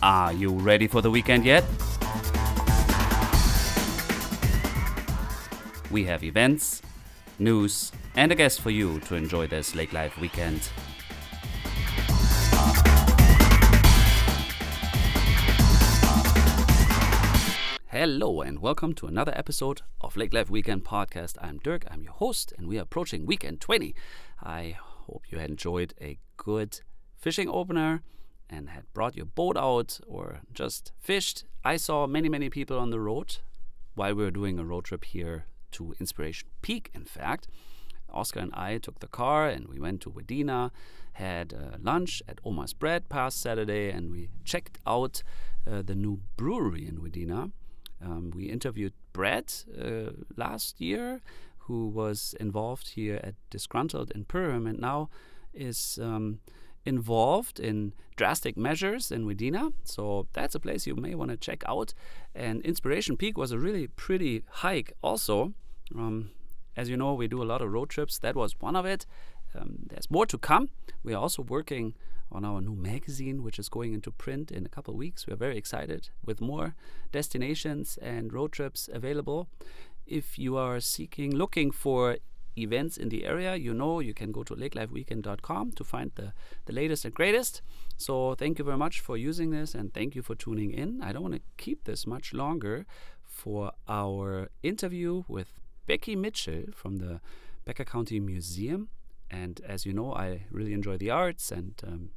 Are you ready for the weekend yet? We have events, news, and a guest for you to enjoy this Lake Life weekend. Hello and welcome to another episode of Lake Life Weekend Podcast. I'm Dirk, I'm your host, and we are approaching weekend 20. I hope you enjoyed a good fishing opener and had brought your boat out or just fished. I saw many, many people on the road while we were doing a road trip here to Inspiration Peak, in fact. Oscar and I took the car and we went to Wadena, had uh, lunch at Oma's Bread past Saturday, and we checked out uh, the new brewery in Wadena. Um, we interviewed Brett uh, last year, who was involved here at Disgruntled in Perham and now is um, involved in drastic measures in Wadena. So that's a place you may want to check out. And Inspiration Peak was a really pretty hike, also. Um, as you know, we do a lot of road trips. That was one of it. Um, there's more to come. We are also working on our new magazine, which is going into print in a couple of weeks. We are very excited with more destinations and road trips available. If you are seeking, looking for events in the area, you know you can go to lakelifeweekend.com to find the, the latest and greatest. So thank you very much for using this and thank you for tuning in. I don't want to keep this much longer for our interview with Becky Mitchell from the Becker County Museum. And as you know, I really enjoy the arts, and um,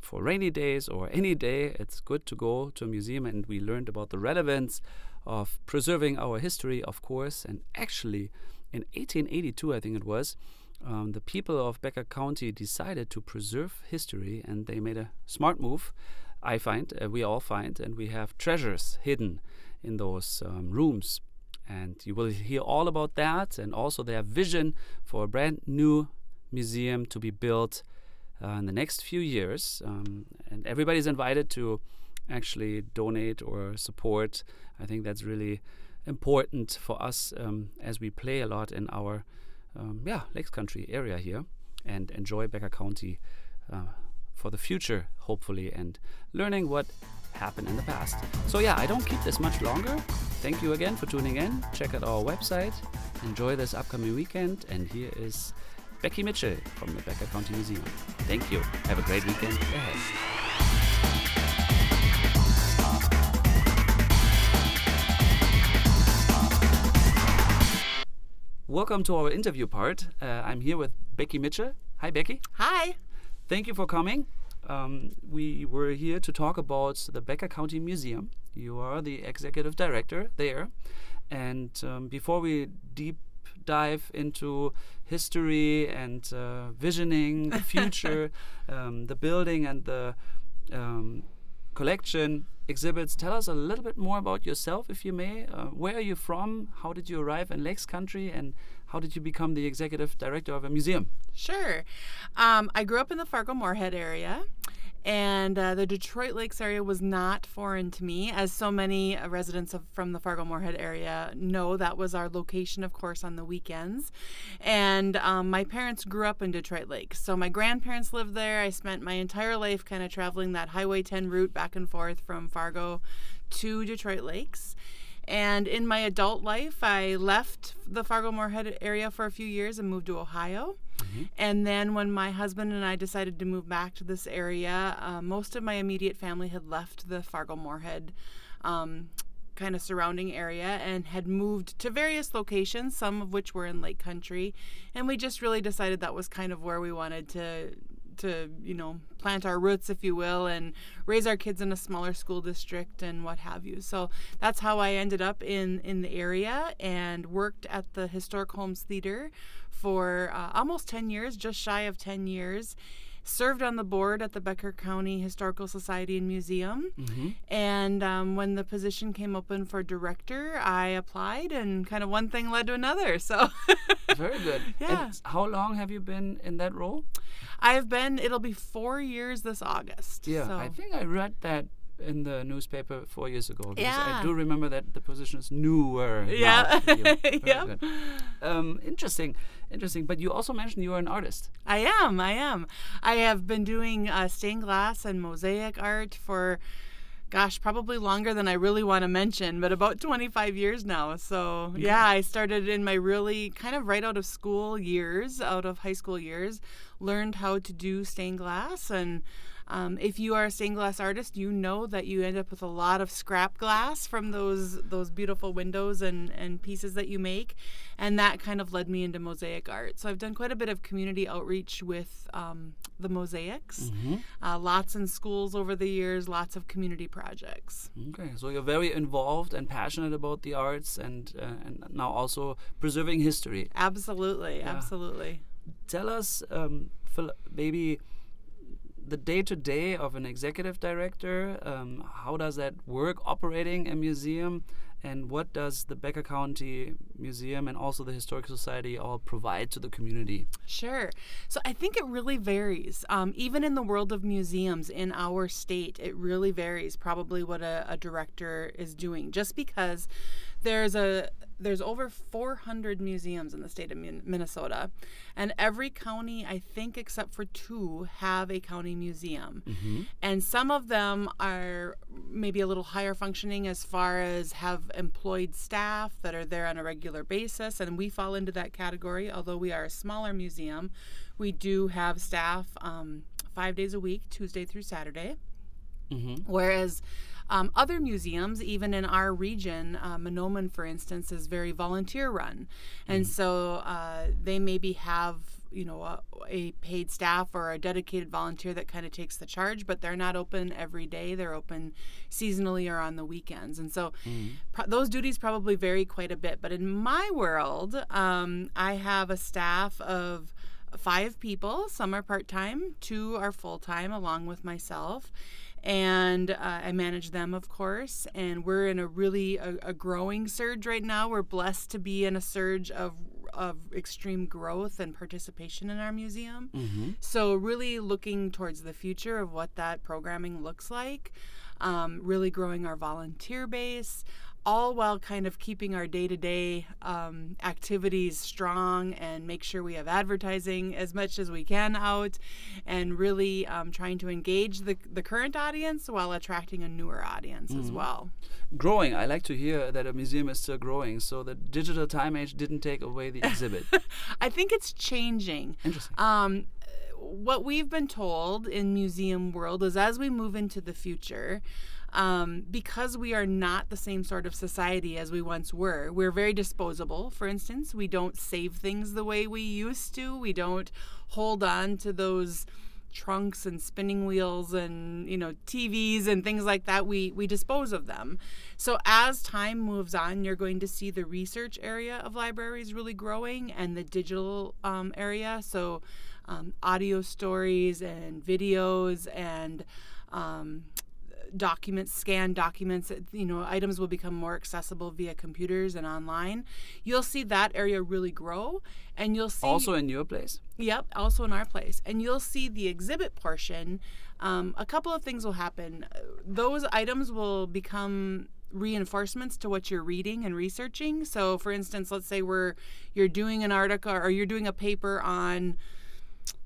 for rainy days or any day, it's good to go to a museum. And we learned about the relevance of preserving our history, of course. And actually, in 1882, I think it was, um, the people of Becker County decided to preserve history, and they made a smart move. I find, uh, we all find, and we have treasures hidden in those um, rooms. And you will hear all about that, and also their vision for a brand new museum to be built uh, in the next few years. Um, and everybody's invited to actually donate or support. I think that's really important for us um, as we play a lot in our um, yeah Lakes Country area here and enjoy Becker County uh, for the future, hopefully, and learning what happened in the past. So yeah, I don't keep this much longer. Thank you again for tuning in. Check out our website. Enjoy this upcoming weekend. And here is Becky Mitchell from the Becker County Museum. Thank you. Have a great weekend ahead. Welcome to our interview part. Uh, I'm here with Becky Mitchell. Hi, Becky. Hi. Thank you for coming. Um, we were here to talk about the Becker County Museum. You are the executive director there. And um, before we deep dive into history and uh, visioning the future, um, the building and the um, collection exhibits. Tell us a little bit more about yourself, if you may. Uh, where are you from? How did you arrive in Lakes Country? And how did you become the executive director of a museum? Sure. Um, I grew up in the Fargo Moorhead area. And uh, the Detroit Lakes area was not foreign to me, as so many uh, residents of, from the Fargo Moorhead area know. That was our location, of course, on the weekends. And um, my parents grew up in Detroit Lakes. So my grandparents lived there. I spent my entire life kind of traveling that Highway 10 route back and forth from Fargo to Detroit Lakes. And in my adult life, I left the Fargo Moorhead area for a few years and moved to Ohio. Mm-hmm. And then when my husband and I decided to move back to this area, uh, most of my immediate family had left the Fargo Moorhead um, kind of surrounding area and had moved to various locations, some of which were in Lake Country. And we just really decided that was kind of where we wanted to to you know plant our roots if you will and raise our kids in a smaller school district and what have you. So that's how i ended up in in the area and worked at the historic Holmes theater for uh, almost 10 years just shy of 10 years served on the board at the Becker County Historical Society and Museum. Mm-hmm. And um, when the position came open for director, I applied, and kind of one thing led to another. So very good. Yeah. And how long have you been in that role? I've been. It'll be four years this August. Yeah, so. I think I read that in the newspaper four years ago. Yeah. I do remember that the position is newer. Yeah. with you. Very Yep. good. Um, interesting, interesting. But you also mentioned you are an artist. I am. I am. I have been doing uh, stained glass and mosaic art for gosh, probably longer than I really want to mention, but about 25 years now. So, yeah, I started in my really kind of right out of school years, out of high school years, learned how to do stained glass and um, if you are a stained glass artist, you know that you end up with a lot of scrap glass from those those beautiful windows and, and pieces that you make, and that kind of led me into mosaic art. So I've done quite a bit of community outreach with um, the mosaics, mm-hmm. uh, lots in schools over the years, lots of community projects. Okay, so you're very involved and passionate about the arts, and uh, and now also preserving history. Absolutely, yeah. absolutely. Tell us, um, maybe the day to day of an executive director? Um, how does that work operating a museum? And what does the Becker County Museum and also the Historical Society all provide to the community? Sure. So I think it really varies. Um, even in the world of museums in our state, it really varies probably what a, a director is doing. Just because there's a there's over 400 museums in the state of Minnesota, and every county, I think, except for two, have a county museum. Mm-hmm. And some of them are maybe a little higher functioning as far as have employed staff that are there on a regular basis, and we fall into that category. Although we are a smaller museum, we do have staff um, five days a week, Tuesday through Saturday. Mm-hmm. Whereas um, other museums, even in our region, uh, Mahnomen, for instance, is very volunteer run. And mm-hmm. so uh, they maybe have you know a, a, paid staff or a dedicated volunteer that kind of takes the charge but they're not open every day they're open seasonally or on the weekends and so mm-hmm. pro- those duties probably vary quite a bit but in my world um, i have a staff of five people some are part-time two are full-time along with myself and uh, I manage them, of course. And we're in a really a, a, growing surge right now. We're blessed to be in a surge of of extreme growth and participation in our museum. Mm-hmm. So really looking towards the future of what that programming looks like. Um, really growing our volunteer base all while kind of keeping our day to day activities strong and make sure we have advertising as much as we can out and really um, trying to engage the, the current audience while attracting a newer audience mm. as mm-hmm. well. Growing, I like to hear that a museum is still growing, so the digital time age didn't take away the exhibit. I think it's changing. Interesting. Um, what we've been told in museum world is as we move into the future, um, because we are not the same sort of society as we once were. We're very disposable, for instance. We don't save things the way we used to. We don't hold on to those trunks and spinning wheels and you know TVs and things like that we we dispose of them. So as time moves on you're going to see the research area of libraries really growing and the digital um, area so um, audio stories and videos and um, documents, scan documents, you know, items will become more accessible via computers and online. You'll see that area really grow and you'll see also in your place. Yep, also in our place. And you'll see the exhibit portion. Um, a couple of things will happen. Those items will become reinforcements to what you're reading and researching. So for instance, let's say we're you're doing an article or you're doing a paper on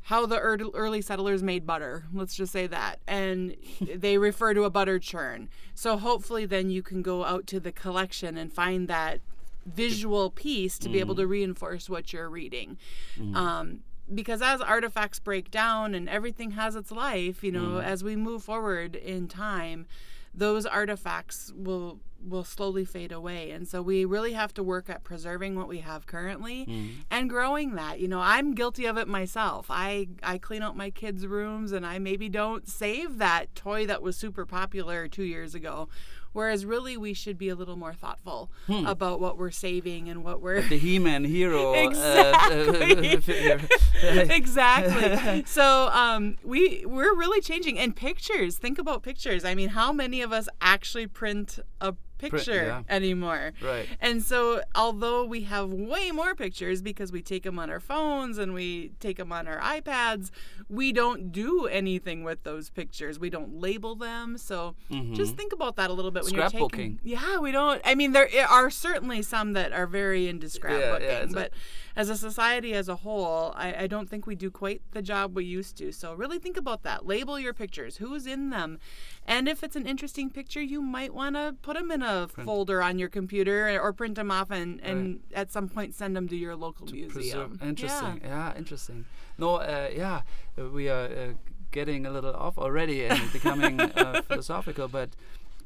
how the early settlers made butter. Let's just say that. And they refer to a butter churn. So hopefully then you can go out to the collection and find that visual piece to mm. be able to mm. reinforce what you're reading. Mm. Um, because as artifacts break down and everything has its life, you know, mm. as we move forward in time, those artifacts will will slowly fade away. And so we really have to work at preserving what we have currently mm. and growing that. You know, I'm guilty of it myself. I I clean out my kids' rooms and I maybe don't save that toy that was super popular 2 years ago Whereas really we should be a little more thoughtful hmm. about what we're saving and what we're the He-Man hero exactly uh, exactly. So um, we we're really changing and pictures. Think about pictures. I mean, how many of us actually print a picture yeah. anymore. Right. And so, although we have way more pictures because we take them on our phones and we take them on our iPads, we don't do anything with those pictures. We don't label them. So, mm-hmm. just think about that a little bit when you're Scrapbooking. taking. Yeah, we don't. I mean, there are certainly some that are very into scrapbooking, it's a- but as a society as a whole, I, I don't think we do quite the job we used to. So, really think about that. Label your pictures. Who's in them? And if it's an interesting picture, you might want to put them in a folder on your computer or print them off and, and at some point send them to your local museum. Preserve. Interesting. Yeah. Yeah. interesting. No, uh, yeah, uh, we are uh, getting a little off already and becoming uh, philosophical, but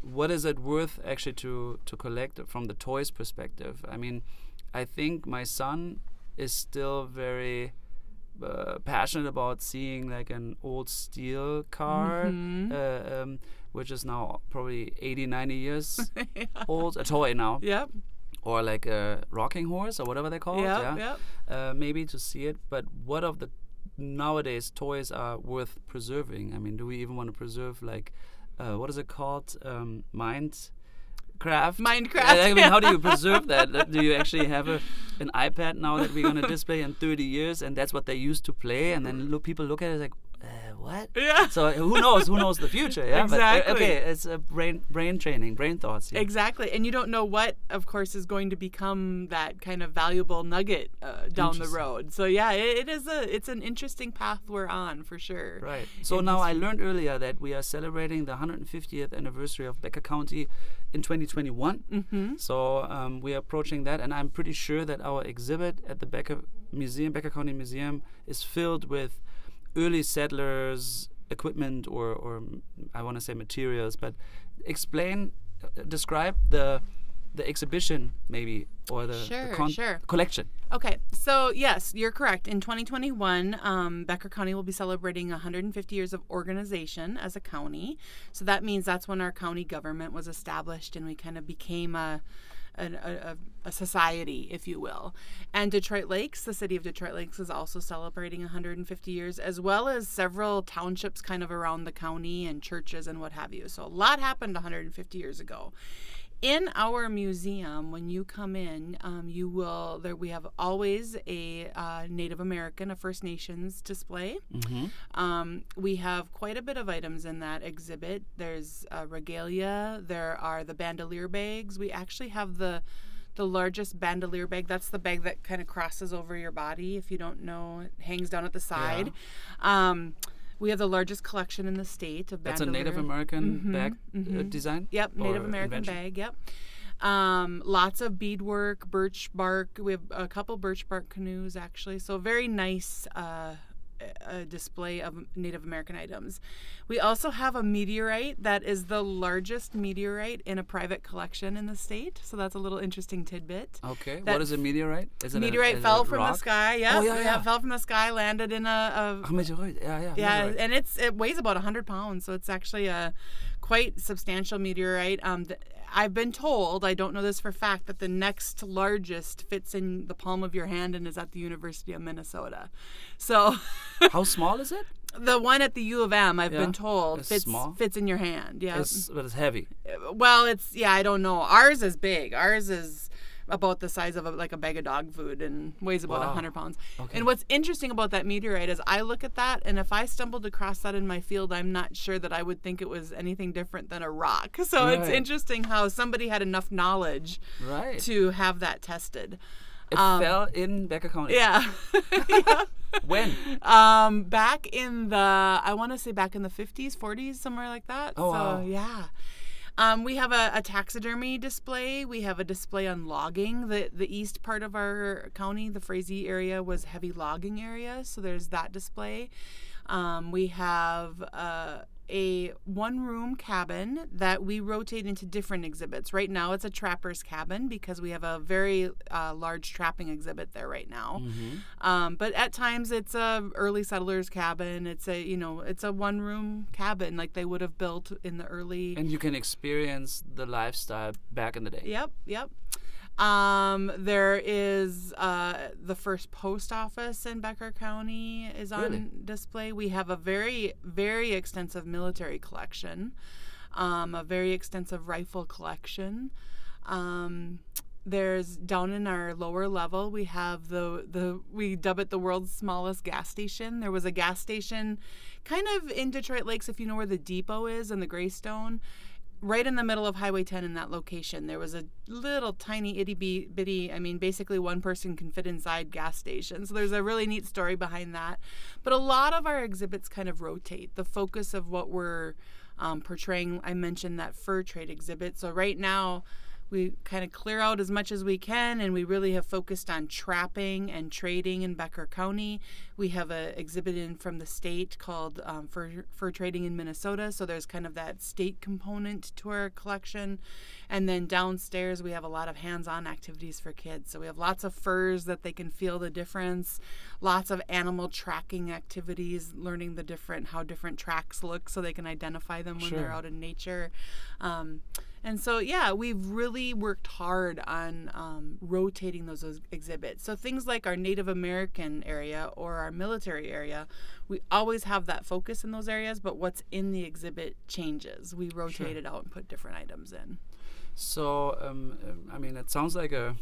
what is it worth actually to to collect from the toys perspective? I mean, I think my son is still very uh, passionate about seeing like an old steel car, Mm-hmm. uh, um, which is now probably 80, 90 years old, a toy now Yep. or like a rocking horse or whatever they call Yep. it. Yeah. Yep. Uh, maybe to see it. But what of the nowadays toys are worth preserving? I mean, do we even want to preserve like uh, what is it called? Um, Mind. Craft. Minecraft, I mean, yeah. how do you preserve that? Do you actually have a, an iPad now that we're gonna display in 30 years, and that's what they used to play, and then look, people look at it like, uh, what? Yeah. So who knows? Who knows the future? Yeah. But, uh, Exactly. okay, it's a brain brain training, brain thoughts. Yeah. Exactly. And you don't know what, of course, is going to become that kind of valuable nugget uh, down the road. So yeah, it, it is a it's an interesting path we're on for sure. Right. So now I learned earlier that we are celebrating the 150th anniversary of Becker County in 2021. Mm-hmm. So um, we are approaching that, and I'm pretty sure that our exhibit at the Becker Museum, Becker County Museum, is filled with early settlers equipment or, or I want to say materials, but explain, uh, describe the the exhibition maybe or the, the Sure, sure. collection. Okay, so yes, you're correct. In 2021, um, Becker County will be celebrating 150 years of organization as a county. So that means that's when our county government was established and we kind of became a, an- a, a, a society, if you will. And Detroit Lakes, the city of Detroit Lakes, is also celebrating 150 years, as well as several townships kind of around the county and churches and what have you. So a lot happened 150 years ago in our museum when you come in um, you will there we have always a uh, native american a first nations display. Um, we have quite a bit of items in that exhibit. There's uh, regalia there are the bandolier bags. We actually have the the largest bandolier bag. That's the bag that kind of crosses over your body if you don't know it hangs down at the side. Um, we have the largest collection in the state of That's a. Native American bag uh, design. Yep, Native American invention? bag. Yep. Um, lots of beadwork, birch bark. We have a couple birch bark canoes actually. So very nice uh, a display of Native American items. We also have a meteorite that is the largest meteorite in a private collection in the state. So that's a little interesting tidbit. Okay. That what is a meteorite? Is it a- meteorite is fell a from the sky. Yeah, Oh, yeah, yeah. fell from the sky, landed in a, Ah, meteorite. Yeah, yeah. yeah, meteorite. and it's it weighs about 100 pounds, so it's actually a quite substantial meteorite. Um, th- I've been told, I don't know this for fact, that the next largest fits in the palm of your hand and is at the University of Minnesota. So How small is it? the one at the U of M, I've Yeah, been told, it's fits small? fits in your hand. Yeah. It's, but it's heavy. Well, it's yeah, I don't know. Ours is big. Ours is about the size of a, like a bag of dog food and weighs about a Wow. 100 pounds. Okay. And what's interesting about that meteorite is I look at that and if I stumbled across that in my field, I'm not sure that I would think it was anything different than a rock. So it's interesting how somebody had enough knowledge Right. to have that tested. It fell in Becker County. Yeah. yeah. When? Um, back in the, I want to say back in the 50s, 40s, somewhere like that. Oh, so, wow. yeah. Um, we have a, a taxidermy display. We have a display on logging. The the east part of our county, the Frazee area, was heavy logging area, so there's that display. Um, we have uh, a one room cabin that we rotate into different exhibits. Right now, it's a trapper's cabin because we have a very uh, large trapping exhibit there right now. Um, but at times, it's a early settlers cabin. It's a you know it's a one room cabin like they would have built in the early. And you can experience the lifestyle back in the day. Yep, yep. Um, there is uh, the first post office in Becker County is on Really? display. We have a very, very extensive military collection. um, a very extensive rifle collection. Um, there's down in our lower level we have the the we dub it the world's smallest gas station there was a gas station kind of in detroit lakes if you know where the depot is and the greystone right in the middle of highway 10 in that location there was a little tiny itty bitty i mean basically one person can fit inside gas station. So there's a really neat story behind that. But a lot of our exhibits kind of rotate. The focus of what we're um, portraying i mentioned that fur trade exhibit. So right now we kind of clear out as much as we can and we really have focused on trapping and trading in becker county we have an exhibit in from the state called um, fur, fur trading in minnesota so there's kind of that state component to our collection and then downstairs we have a lot of hands-on activities for kids so we have lots of furs that they can feel the difference lots of animal tracking activities learning the different how different tracks look so they can identify them when Sure. they're out in nature um, and so, yeah, we've really worked hard on um, rotating those, those exhibits. So, things like our Native American area or our military area, we always have that focus in those areas, but what's in the exhibit changes. We rotate it out and put different items in. So, um, um, I mean, it sounds like a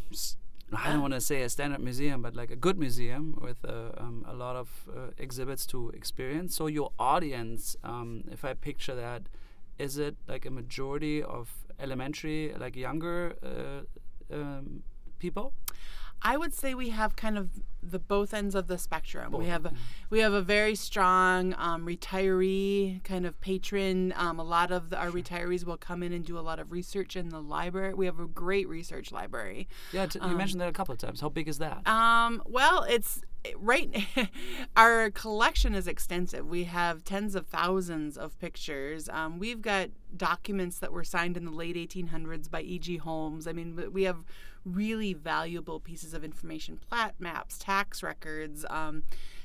I don't want to say a standard museum, but like a good museum with uh, um, a lot of uh, exhibits to experience. So, your audience, um, if I picture that, is it like a majority of elementary, like younger uh, um, people? I would say we have kind of the both ends of the spectrum. we have yeah. we have a very strong um, retiree kind of patron. Um, a lot of the, our retirees will come in and do a lot of research in the library. We have a great research library. Yeah, t- you mentioned that a couple of times. How big is that? Um, well, it's right. our collection is extensive. We have tens of thousands of pictures. Um, we've got documents that were signed in the late 1800s by E.G. Holmes. I mean, we have really valuable pieces of information: plat maps, tax records. Um,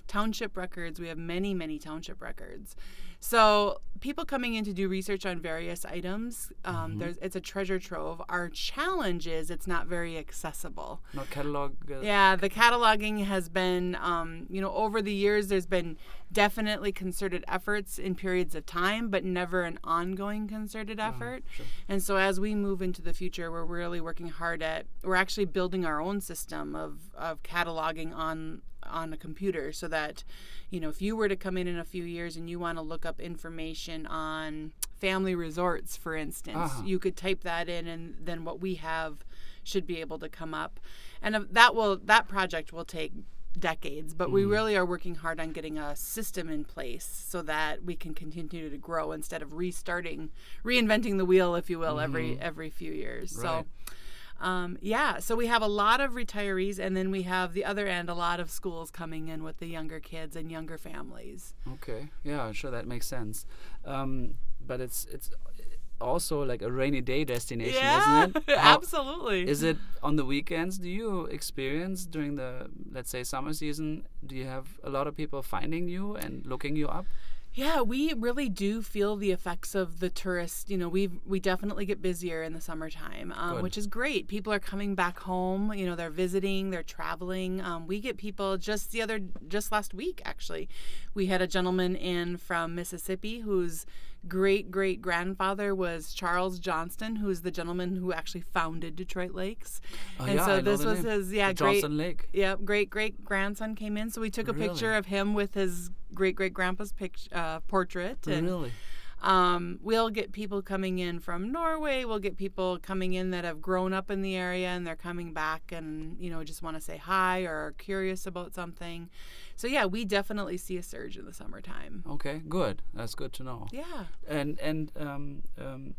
Township records, we have many, many township records. So, people coming in to do research on various items, um, there's, it's a treasure trove. Our challenge is it's not very accessible. Not catalog. Uh, Yeah, the cataloging has been, um, you know, over the years, there's been definitely concerted efforts in periods of time, but never an ongoing concerted effort. sure. And so as we move into the future, we're really working hard at, we're actually building our own system of, of cataloging on on a computer so that you know if you were to come in in a few years and you want to look up information on family resorts for instance. Uh-huh. you could type that in and then what we have should be able to come up. And uh, that will that project will take decades but we really are working hard on getting a system in place so that we can continue to grow instead of restarting reinventing the wheel if you will every every few years. Right. so um, yeah, so we have a lot of retirees, and then we have the other end, a lot of schools coming in with the younger kids and younger families. Okay. Yeah, sure. That makes sense. Um, but it's it's also like a rainy day destination, isn't it? How- absolutely. Is it on the weekends? Do you experience during the let's say summer season? Do you have a lot of people finding you and looking you up? Yeah, we really do feel the effects of the tourists. You know, we we definitely get busier in the summertime, um, which is great. People are coming back home. You know, they're visiting, they're traveling. Um, we get people just the other just last week actually. We had a gentleman in from Mississippi whose great great grandfather was Charles Johnston, who's the gentleman who actually founded Detroit Lakes. Oh, and yeah, so I this was name. his yeah The great Johnson Lake. Yep, great great grandson came in, so we took a picture of him with his great great grandpa's pic- uh, portrait. And, Really? Um, we'll get people coming in from Norway. We'll get people coming in that have grown up in the area and they're coming back and you know just want to say hi or are curious about something. So yeah, we definitely see a surge in the summertime. Okay, good. That's good to know. Yeah. And and um, um,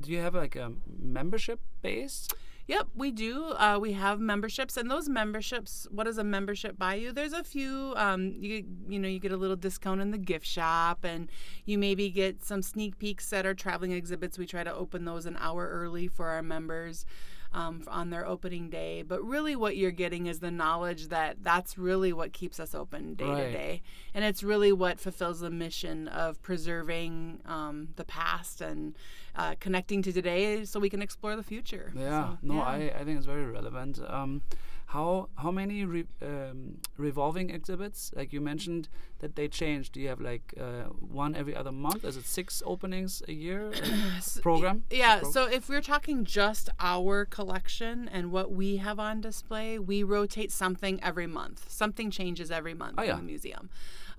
do you have like a membership base? Yep, we do. Uh, we have memberships, and those memberships. What does a membership buy you? There's a few. Um, you you know you get a little discount in the gift shop, and you maybe get some sneak peeks at our traveling exhibits. We try to open those an hour early for our members. Um, on their opening day, but really what you're getting is the knowledge that that's really what keeps us open day Right. to day, and it's really what fulfills the mission of preserving um, the past and uh, connecting to today, so we can explore the future. Yeah, So, no, yeah. I, I think it's very relevant. Um, how how many re, um, revolving exhibits? Like you mentioned, that they change? Do you have like uh, one every other month? Is it six openings a year uh, program? Yeah, so if we're talking just our collection and what we have on display, we rotate something every month. Something changes every month Oh, in the museum.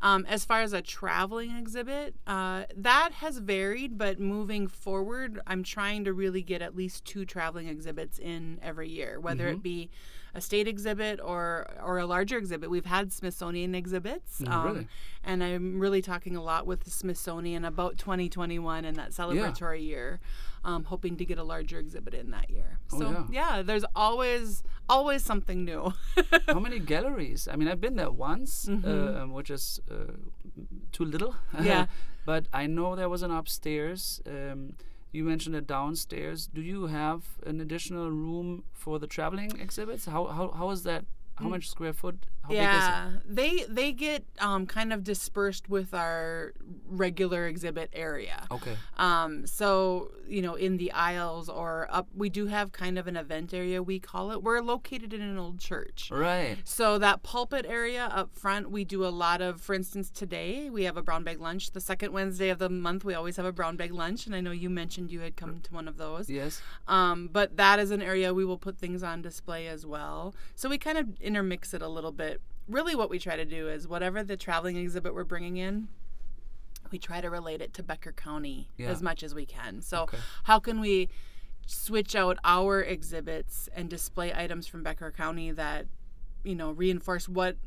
Um, as far as a traveling exhibit, uh, that has varied, but moving forward, I'm trying to really get at least two traveling exhibits in every year, whether Mm-hmm. it be a state exhibit or or a larger exhibit. We've had Smithsonian exhibits, um, Mm, really? and I'm really talking a lot with the Smithsonian about 2021 and that celebratory year, um, hoping to get a larger exhibit in that year. Oh, so yeah. there's always always something new. How many galleries? I mean, I've been there once, uh, um, which is uh, too little. Mm-hmm. Yeah. but I know there was an upstairs. Um, you mentioned a downstairs. Do you have an additional room for the traveling exhibits? How how, how is that? How much square foot? How big is it? Mm. yeah, they they get um, kind of dispersed with our regular exhibit area. Okay. Um, so you know, in the aisles or up, we do have kind of an event area. We call it. We're located in an old church. Right. So that pulpit area up front, we do a lot of. For instance, today we have a brown bag lunch. The second Wednesday of the month, we always have a brown bag lunch, and I know you mentioned you had come to one of those. Yes. Um, but that is an area we will put things on display as well. So we kind of intermix it a little bit. Really, what we try to do is whatever the traveling exhibit we're bringing in, we try to relate it to Becker County Yeah. as much as we can. So, Okay. how can we switch out our exhibits and display items from Becker County that, you know, reinforce what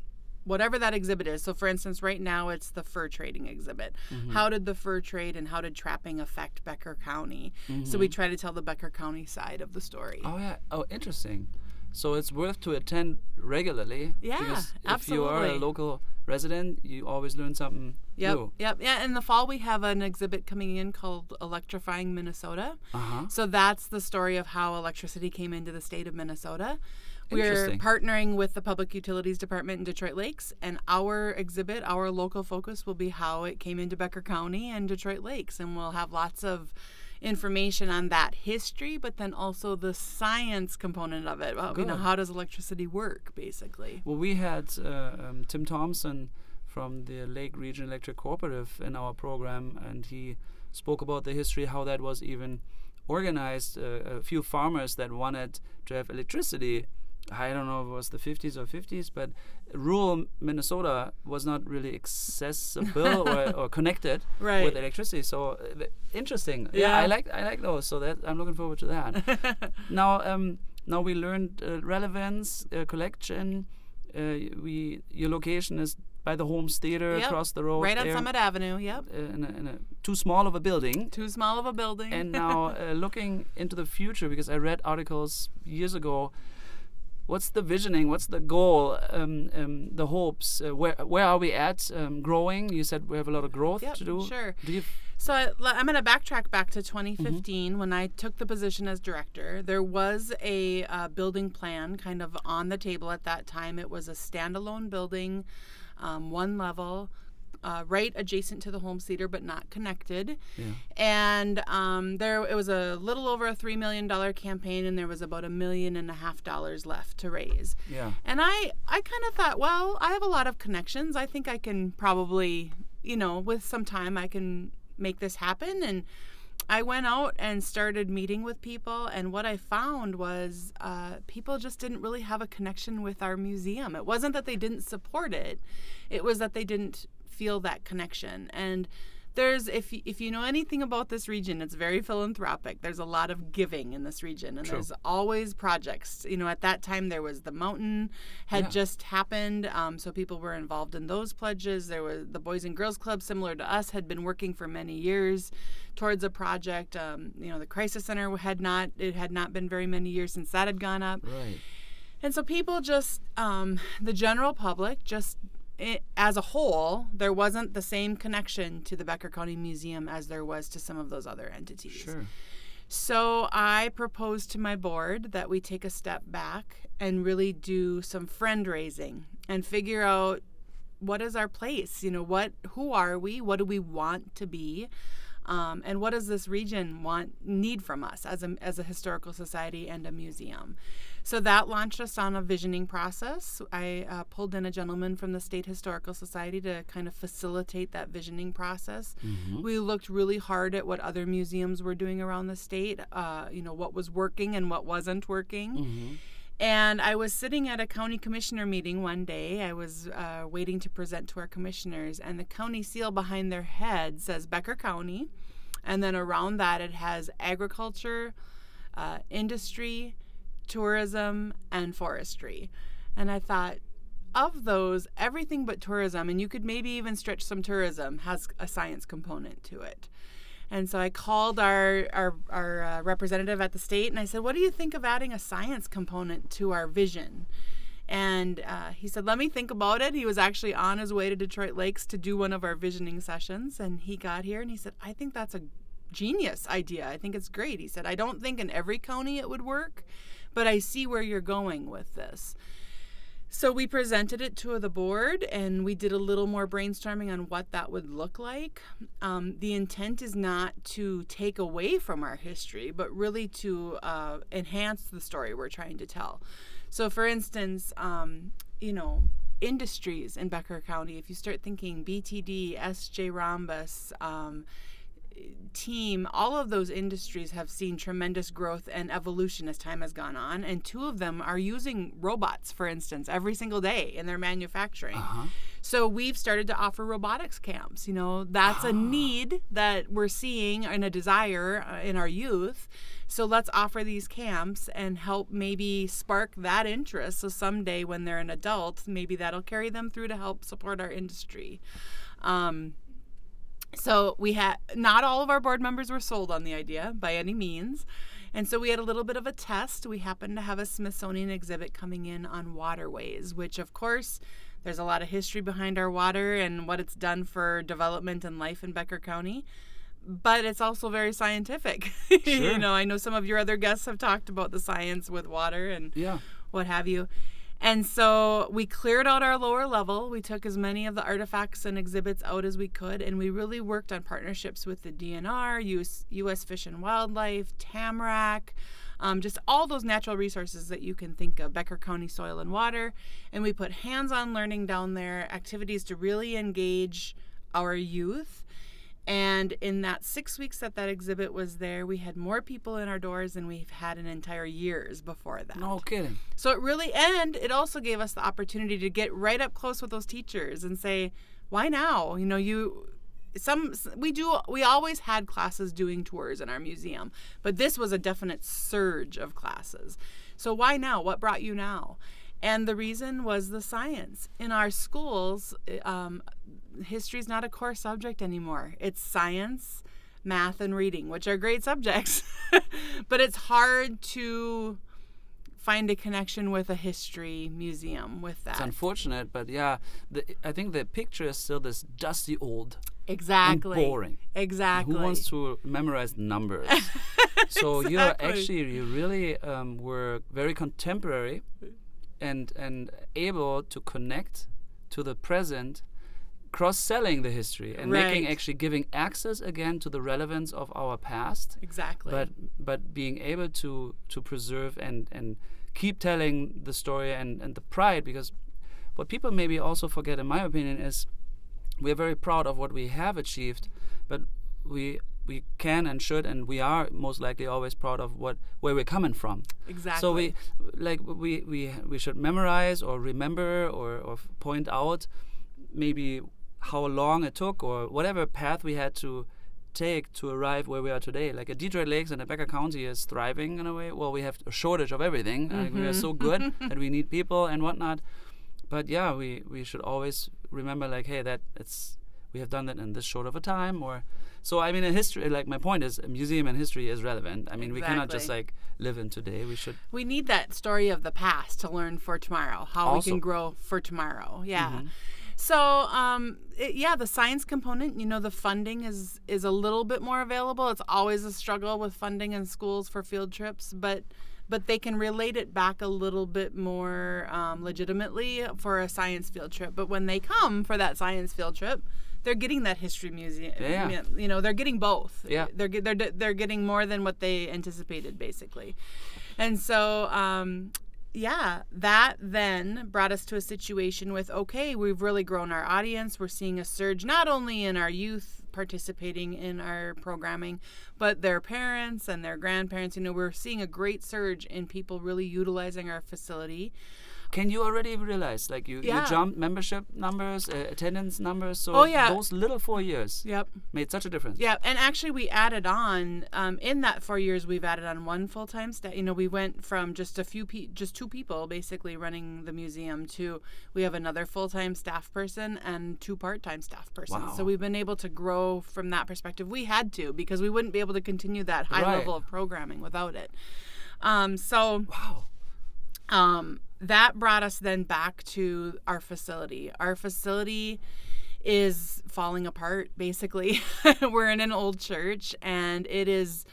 whatever that exhibit is. So for instance, right now it's the fur trading exhibit. Mm-hmm. How did the fur trade and how did trapping affect Becker County? So we mm-hmm. try to tell the Becker County side of the story. Oh yeah. Oh, interesting. So it's worth to attend regularly. Yeah, because If you are a local resident, you always learn something Yep, new. yep, yeah. In the fall, we have an exhibit coming in called "Electrifying Minnesota." Uh huh. So that's the story of how electricity came into the state of Minnesota. We're partnering with the Public Utilities Department in Detroit Lakes, and our exhibit, our local focus, will be how it came into Becker County and Detroit Lakes, and we'll have lots of information on that history, but then also the science component of it. Well, you know, how does electricity work, basically? Well, we had uh, um, Tim Thompson from the Lake Region Electric Cooperative in our program, and he spoke about the history, how that was even organized. Uh, a few farmers that wanted to have electricity. I don't know if it was the 50s or 50s, but rural Minnesota was not really accessible or, or connected Right. with electricity. So uh, interesting. Yeah. I like I like those. So that I'm looking forward to that. now um now we learned uh, relevance uh, collection uh, we your location is by the Holmes Theater Yep, across the road right on there, Summit Avenue. Yep. uh, in, a, in a too small of a building Too small of a building. and now uh, looking into the future because I read articles years ago what's the visioning what's the goal um, um, the hopes uh, where where are we at um, growing you said we have a lot of growth Yep, to do sure. do you So I, am going to backtrack back to Mm-hmm. 2015 when I took the position as director. There was a uh, building plan kind of on the table at that time. It was a standalone building, um, one level. Uh, right adjacent to the home theater, but not connected. Yeah. And um, there, it was a little over a three million dollar campaign, and there was about a million and a half dollars left to raise. yeah And I, I kind of thought, well, I have a lot of connections. I think I can probably, you know, with some time, I can make this happen. And I went out and started meeting with people. And what I found was uh, people just didn't really have a connection with our museum. It wasn't that they didn't support it, it was that they didn't feel that connection. And there's if if you know anything about this region, it's very philanthropic. There's a lot of giving in this region, and True. there's always projects. You know, at that time there was the mountain had Yeah. just happened, um, so people were involved in those pledges. There was the Boys and Girls Club, similar to us, had been working for many years towards a project. Um, you know, the Crisis Center had not it had not been very many years since that had gone up. right And so people just, um, the general public, just i as a whole, there wasn't the same connection to the Becker County Museum as there was to some of those other entities. sure So I proposed to my board that we take a step back and really do some friend raising and figure out what is our place. You know, what, who are we? What do we want to be? Um, and what does this region want need from us as a, as a historical society and a museum So that launched us on a visioning process. I uh, pulled in a gentleman from the State Historical Society to kind of facilitate that visioning process. Mm-hmm. We looked really hard at what other museums were doing around the state, uh, you know, what was working and what wasn't working. Mm-hmm. And I was sitting at a county commissioner meeting one day. I was uh, waiting to present to our commissioners, and the county seal behind their head says Becker County. And then around that, it has agriculture, uh, industry, tourism, and forestry. And I thought, of those, everything but tourism, and you could maybe even stretch some tourism, has a science component to it. And so I called our our, our uh, representative at the state and I said, "What do you think of adding a science component to our vision?" And uh, he said, "Let me think about it." He was actually on his way to Detroit Lakes to do one of our visioning sessions, and he got here and he said, "I think that's a genius idea. I think it's great." He said, "I don't think in every county it would work, but I see where you're going with this." So we presented it to the board and we did a little more brainstorming on what that would look like. Um, the intent is not to take away from our history, but really to uh, enhance the story we're trying to tell. So, for instance, um, you know, industries in Becker County, if you start thinking BTD, SJE Rhombus, um, team, all of those industries have seen tremendous growth and evolution as time has gone on. And two of them are using robots, for instance, every single day in their manufacturing. Uh-huh. So we've started to offer robotics camps. You know, that's a need that we're seeing and a desire uh, in our youth. So let's offer these camps and help maybe spark that interest. So someday when they're an adult, maybe that'll carry them through to help support our industry. Um, so we had not all of our board members were sold on the idea by any means. And so we had a little bit of a test. We happened to have a Smithsonian exhibit coming in on waterways, which of course there's a lot of history behind our water and what it's done for development and life in Becker County. But it's also very scientific. Sure. you know, I know some of your other guests have talked about the science with water and Yeah. what have you. And so we cleared out our lower level. We took as many of the artifacts and exhibits out as we could, and we really worked on partnerships with the DNR, US, US Fish and Wildlife, Tamarac, um, just all those natural resources that you can think of, Becker County Soil and Water. And we put hands on learning down there, activities to really engage our youth. And in that six weeks that that exhibit was there, we had more people in our doors than we've had in entire years before that. No kidding. So it really, and it also gave us the opportunity to get right up close with those teachers and say, why now? You know, you, some, we do, we always had classes doing tours in our museum, but this was a definite surge of classes. So why now? What brought you now? And the reason was the science. In our schools, um, history is not a core subject anymore. It's science, math, and reading, which are great subjects, but it's hard to find a connection with a history museum with that. It's unfortunate, but yeah, the, I think the picture is still this dusty old exactly. and boring. Exactly. Who wants to memorize numbers? so you're actually you really um, were very contemporary, and and able to connect to the present, cross-selling the history and making actually giving access again to the relevance of our past, exactly. but but being able to to preserve and and keep telling the story and and the pride because what people maybe also forget in my opinion is we're very proud of what we have achieved but we we can and should and we are most likely always proud of what where we're coming from exactly. so we like we we we should memorize or remember or or point out maybe how long it took or whatever path we had to take to arrive where we are today. Like a Detroit Lakes and a Becker County is thriving in a way. Well, we have a shortage of everything. Like we are so good that we need people and whatnot. But yeah, we we should always remember like, hey, that it's we have done that in this short of a time or so i mean in history like my point is a museum and history is relevant i mean we cannot just like live in today we should we need that story of the past to learn for tomorrow, how we can grow for tomorrow. Yeah. Mhm. So, um, it, yeah, the science component, you know, the funding is is a little bit more available. It's always a struggle with funding in schools for field trips, but but they can relate it back a little bit more um, legitimately for a science field trip. But when they come for that science field trip, they're getting that history museum. Yeah. You know, they're getting both. Yeah. They're they're they're getting more than what they anticipated, basically. And so, um, yeah, that then brought us to a situation with okay, we've really grown our audience. We're seeing a surge not only in our youth participating in our programming, but their parents and their grandparents. You know, we're seeing a great surge in people really utilizing our facility. Can you already realize, like you, Yeah. you jumped membership numbers, uh, attendance numbers? So Oh, yeah. those little four years Yep. made such a difference. Yeah, and actually, we added on um, in that four years. We've added on one full time staff. You know, we went from just a few, pe- just two people basically running the museum to we have another full time staff person and two part time staff persons. Wow. So we've been able to grow from that perspective. We had to because we wouldn't be able to continue that high Right. level of programming without it. Um, so Wow. um, that brought us then back to our facility. Our facility is falling apart, basically. We're in an old church, and it is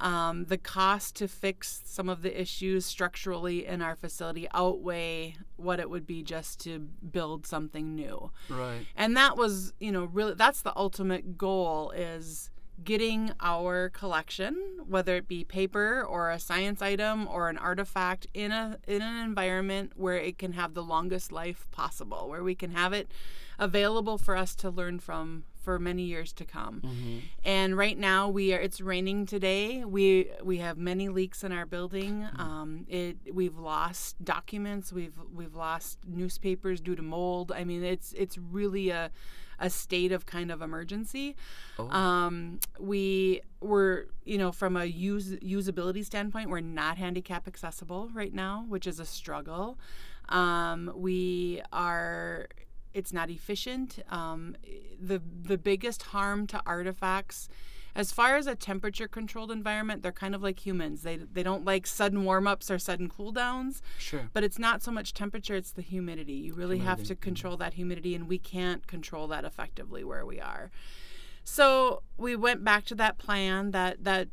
um, the cost to fix some of the issues structurally in our facility outweigh what it would be just to build something new Right. and that was you know really that's the ultimate goal is getting our collection whether it be paper or a science item or an artifact in a in an environment where it can have the longest life possible where we can have it available for us to learn from for many years to come. Mm-hmm. and right now we are it's raining today. We we have many leaks in our building. Um, it we've lost documents. We've we've lost newspapers due to mold. I mean it's it's really a a state of kind of emergency. Oh. um, we were you know from a use usability standpoint we're not handicap accessible right now which is a struggle. Um, we are it's not efficient. Um, the the biggest harm to artifacts as far as a temperature controlled environment they're kind of like humans. They, they don't like sudden warm-ups or sudden cool downs Sure. but it's not so much temperature it's the humidity. You really have to mm-hmm. control that humidity and we can't control that effectively where we are. So we went back to that plan that that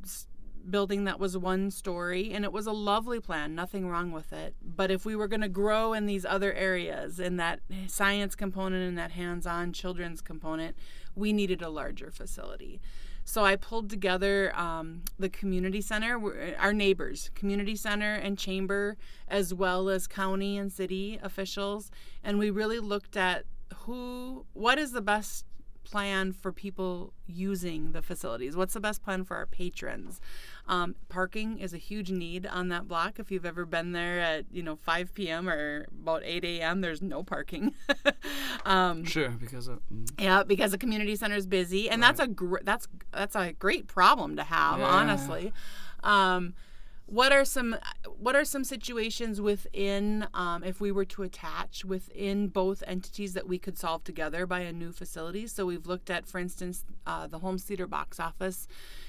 building that was one story and it was a lovely plan nothing wrong with it. But if we were going to grow in these other areas in that science component and that hands-on children's component we needed a larger facility so I pulled together um, the community center, our neighbors, community center and chamber, as well as county and city officials, and we really looked at who, what is the best plan for people using the facilities? What's the best plan for our patrons? Um, parking is a huge need on that block. If you've ever been there at you know 5 p.m. or about 8 a.m., there's no parking. um, Sure. Because of, mm. yeah, because the community center is busy, and that's a gr- that's that's a great problem to have, Yeah. honestly. Um, what are some what are some situations within um, if we were to attach within both entities that we could solve together by a new facility? So we've looked at, for instance, uh, the Holmes Theater box office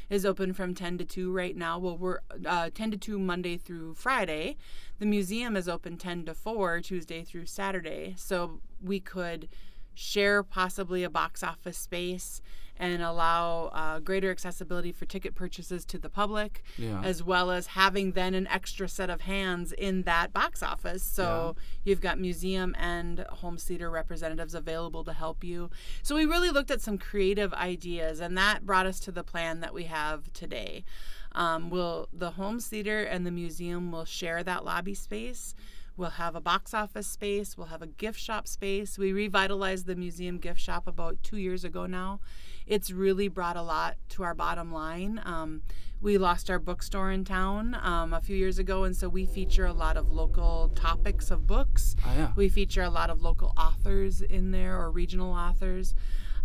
is open from 10 to 2 right now. Well, we're uh, 10 to 2 Monday through Friday. The museum is open 10 to 4 Tuesday through Saturday. So we could share possibly a box office space and allow uh, greater accessibility for ticket purchases to the public, Yeah. as well as having then an extra set of hands in that box office. So you've got museum and Holmes Theater representatives available to help you. So we really looked at some creative ideas, and that brought us to the plan that we have today. Um, will the Holmes Theater and the museum will share that lobby space. We'll have a box office space. We'll have a gift shop space. We revitalized the museum gift shop about two years ago now. It's really brought a lot to our bottom line. Um, we lost our bookstore in town um, a few years ago, and so we feature a lot of local topics of books. Oh, yeah. We feature a lot of local authors in there or regional authors.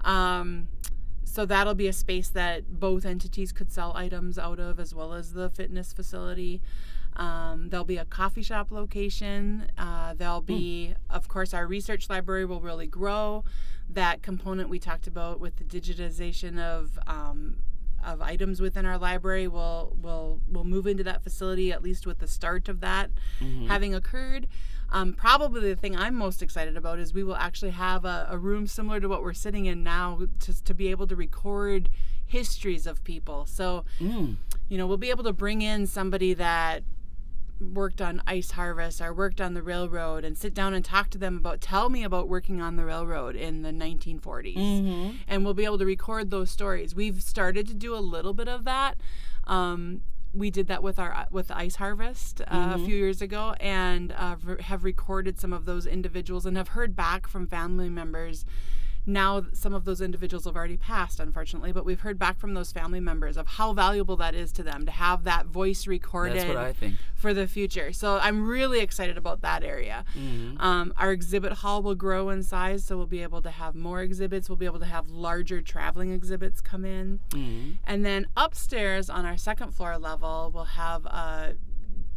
Um, so that'll be a space that both entities could sell items out of, as well as the fitness facility. Um, there'll be a coffee shop location. Uh, there'll be, of course, our research library will really grow. That component we talked about with the digitization of um, of items within our library will will will move into that facility at least with the start of that Mm-hmm. having occurred. Um, probably the thing I'm most excited about is we will actually have a, a room similar to what we're sitting in now to, to be able to record histories of people. So, Mm. you know, we'll be able to bring in somebody that worked on ice harvest or worked on the railroad and sit down and talk to them about tell me about working on the railroad in the 1940s Mm-hmm. and we'll be able to record those stories we've started to do a little bit of that um, we did that with our with ice harvest uh, a few years ago, and uh, have recorded some of those individuals and have heard back from family members. Now, some of those individuals have already passed, unfortunately, but we've heard back from those family members of how valuable that is to them to have that voice recorded That's what I think. for the future. So I'm really excited about that area. Mm-hmm. Um, our exhibit hall will grow in size, so we'll be able to have more exhibits. We'll be able to have larger traveling exhibits come in. Mm-hmm. And then upstairs on our second floor level, we'll have uh,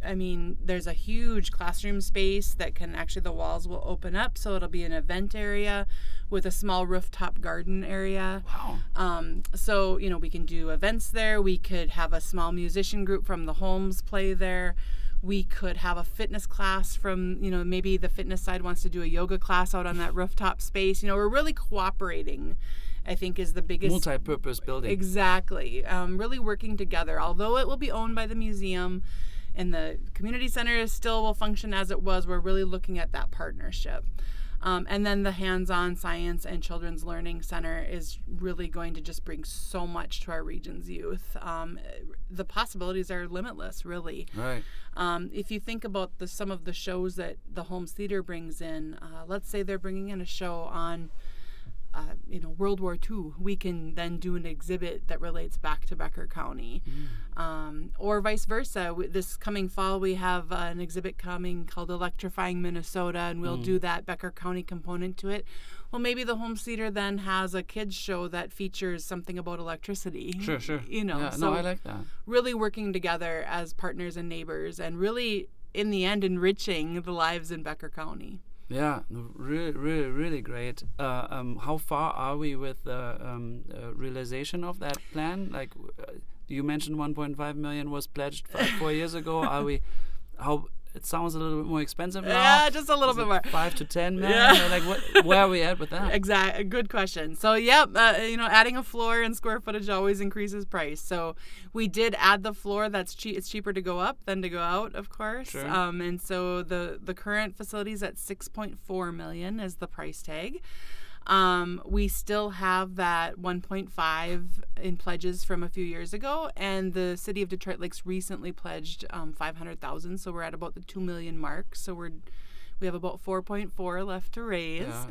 I mean, there's a huge classroom space that can actually, the walls will open up. So it'll be an event area with a small rooftop garden area. Wow. Um, so, you know, we can do events there. We could have a small musician group from the Holmes play there. We could have a fitness class from, you know, maybe the fitness side wants to do a yoga class out on that rooftop space. You know, we're really cooperating, I think, is the biggest. Multi-purpose building. Exactly. Um, really working together. Although it will be owned by the museum and the community center still will function as it was, we're really looking at that partnership. Um, and then the hands on science and children's learning center is really going to just bring so much to our region's youth. Um, the possibilities are limitless, really. Right. Um, if you think about the, some of the shows that the Holmes Theater brings in, uh, let's say they're bringing in a show on, uh, you know, World War II, we can then do an exhibit that relates back to Becker County, um, or vice versa. We, this coming fall, we have uh, an exhibit coming called Electrifying Minnesota, and we'll do that Becker County component to it. Well, maybe the Holmes Theater then has a kids show that features something about electricity. Sure, sure. You know, Yeah, so no, I like that. really working together as partners and neighbors, and really, in the end, enriching the lives in Becker County. Yeah, really, really, really great. Uh, um, how far are we with the um, uh, realization of that plan? Like, uh, you mentioned 1.5 million was pledged five, four years ago. Are we? How? It sounds a little bit more expensive now. Yeah, just a little Is bit more. Five to ten million. Yeah. Like, what, where are we at with that? Exactly. Good question. So, yep, uh, you know, adding a floor and square footage always increases price. So, we did add the floor. That's cheap. It's cheaper to go up than to go out, of course. Sure. Um, and so the the current facility is at 6.4 million is the price tag. Um, we still have that 1.5 in pledges from a few years ago, and the city of Detroit Lakes recently pledged um, 500,000. So we're at about the two million mark. So we're we have about 4.4 left to raise. Yeah,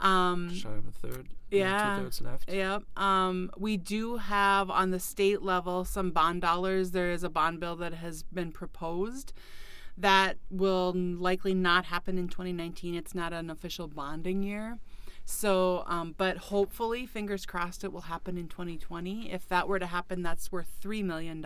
Um, shy of a third. yeah. two thirds left. Yep. Um, we do have on the state level some bond dollars. There is a bond bill that has been proposed that will likely not happen in 2019. It's not an official bonding year. So, um, but hopefully, fingers crossed, it will happen in 2020. If that were to happen, that's worth $3 million.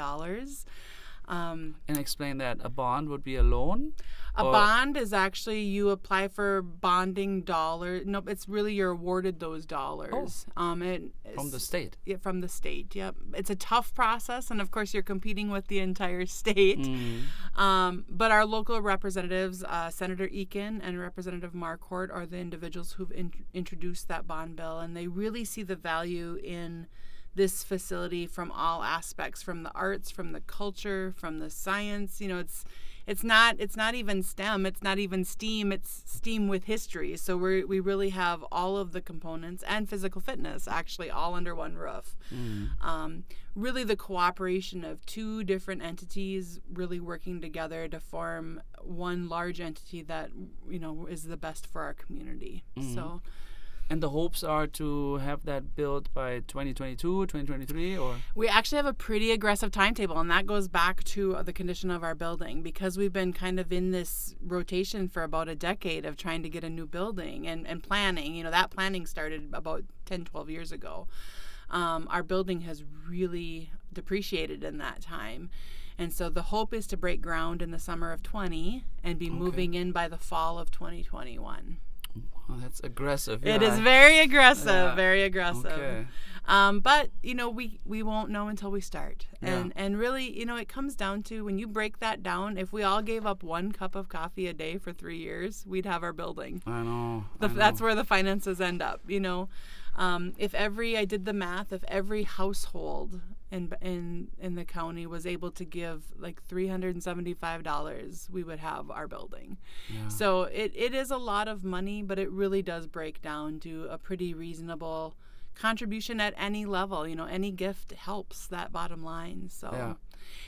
Um, And explain that a bond would be a loan. a Or- bond is actually you apply for bonding dollars. Nope, it's really you're awarded those dollars. Um, it, Oh. From the state. Yeah, from the state. Yep. It's a tough process, and of course, you're competing with the entire state. Mm-hmm. Um, but our local representatives, uh, Senator Eken and Representative Marquart, are the individuals who've in- introduced that bond bill, and they really see the value in this facility from all aspects, from the arts, from the culture, from the science. You know, it's it's not it's not even STEM, it's not even STEAM, it's STEAM with history. So we we really have all of the components and physical fitness actually all under one roof. Um, really, the cooperation of two different entities really working together to form one large entity that you know is the best for our community. So. And the hopes are to have that built by 2022, 2023, or We actually have a pretty aggressive timetable, and that goes back to the condition of our building because we've been kind of in this rotation for about a decade of trying to get a new building and, and planning. You know, that planning started about 10, 12 years ago. Um, our building has really depreciated in that time. And so the hope is to break ground in the summer of 20 and be moving in by the fall of 2021. That's aggressive. It yeah. is very aggressive, Yeah. very aggressive. Okay. Um, but you know, we we won't know until we start. Yeah. And and really, you know, it comes down to when you break that down. If we all gave up one cup of coffee a day for three years, we'd have our building. I know. The, I know. that's where the finances end up. You know, um, if every I did the math, if every household in in in the county was able to give like three hundred and seventy five dollars, we would have our building. Yeah. So it, it is a lot of money, but it really does break down to a pretty reasonable contribution at any level. You know, any gift helps that bottom line. So, Yeah.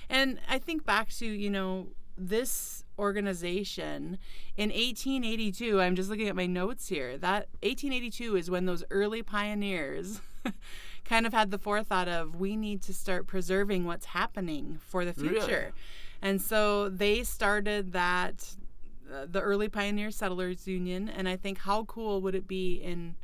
and I think back to you know this organization in 1882. I'm just looking at my notes here. That 1882 is when those early pioneers. kind of had the forethought of we need to start preserving what's happening for the Really? future. And so they started that uh, the early pioneer settlers union and I think how cool would it be in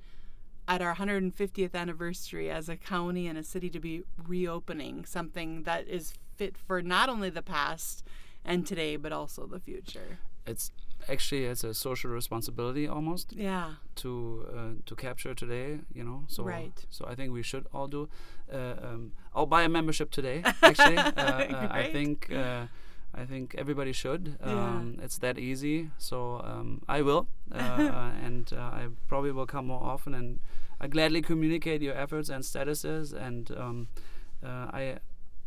at our 150th anniversary as a county and a city to be reopening something that is fit for not only the past and today but also the future. It's actually it's a social responsibility almost Yeah. to uh, to capture today. You know, so Right. so I think we should all do. Uh, um, I'll buy a membership today. Actually, uh, uh, I think. Uh, I think everybody should. Yeah. Um, It's that easy. So um, I will, uh, uh, and uh, I probably will come more often. And I gladly communicate your efforts and statuses. And um, uh, I,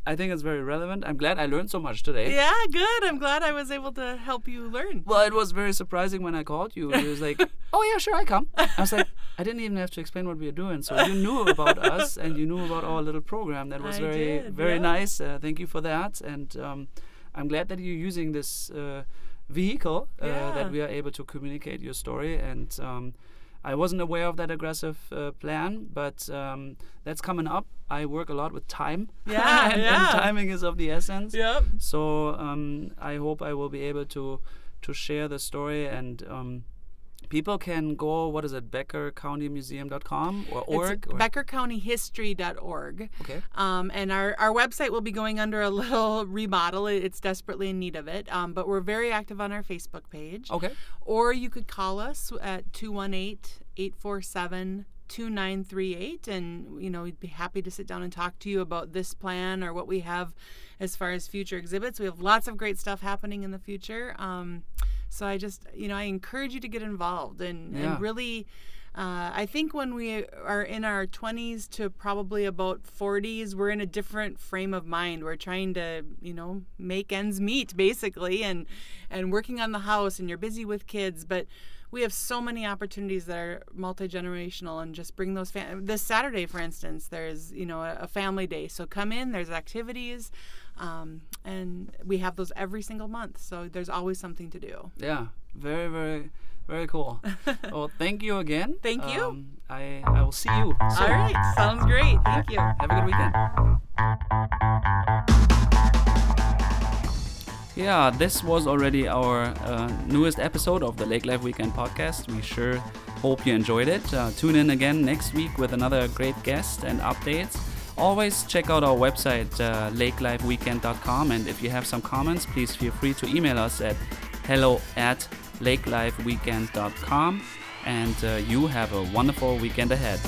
I think it's very relevant. I'm glad I learned so much today. Yeah, good. I'm glad I was able to help you learn. Well, it was very surprising when I called you. It was like, "Oh yeah, sure, I come." I was like, I didn't even have to explain what we were doing, so you knew about us and you knew about our little program. That was I very, did, very yeah. nice. Uh, thank you for that, and um, I'm glad that you're using this uh, vehicle uh, Yeah. that we are able to communicate your story. And um, I wasn't aware of that aggressive uh, plan, but um, that's coming up. I work a lot with time, Yeah, and, and timing is of the essence. Yep. So um, I hope I will be able to to share the story and um, people can go. What is it? BeckerCountyMuseum.com or org? It's or- BeckerCountyHistory.org. okay. Um, and our, our website will be going under a little remodel. It's desperately in need of it. Um, but we're very active on our Facebook page. Okay. Or you could call us at 218 847 2938. And, you know, we'd be happy to sit down and talk to you about this plan or what we have as far as future exhibits. We have lots of great stuff happening in the future. Um, so I just, you know, I encourage you to get involved and, Yeah. and really. Uh, I think when we are in our 20s to probably about 40s, we're in a different frame of mind. We're trying to, you know, make ends meet basically, and and working on the house, and you're busy with kids. But we have so many opportunities that are multi generational, and just bring those. Fam- this Saturday, for instance, there's you know a, a family day, so come in. There's activities, um, and we have those every single month. So there's always something to do. Yeah. Very, very, very cool. well, thank you again. Thank you. Um, I I will see you. All soon. right, sounds great. Thank you. Have a good weekend. Yeah, this was already our uh, newest episode of the Lake Life Weekend podcast. We sure hope you enjoyed it. Uh, tune in again next week with another great guest and updates. Always check out our website, uh, lakelifeweekend.com. And if you have some comments, please feel free to email us at hello at lakelifeweekend.com. And uh, you have a wonderful weekend ahead.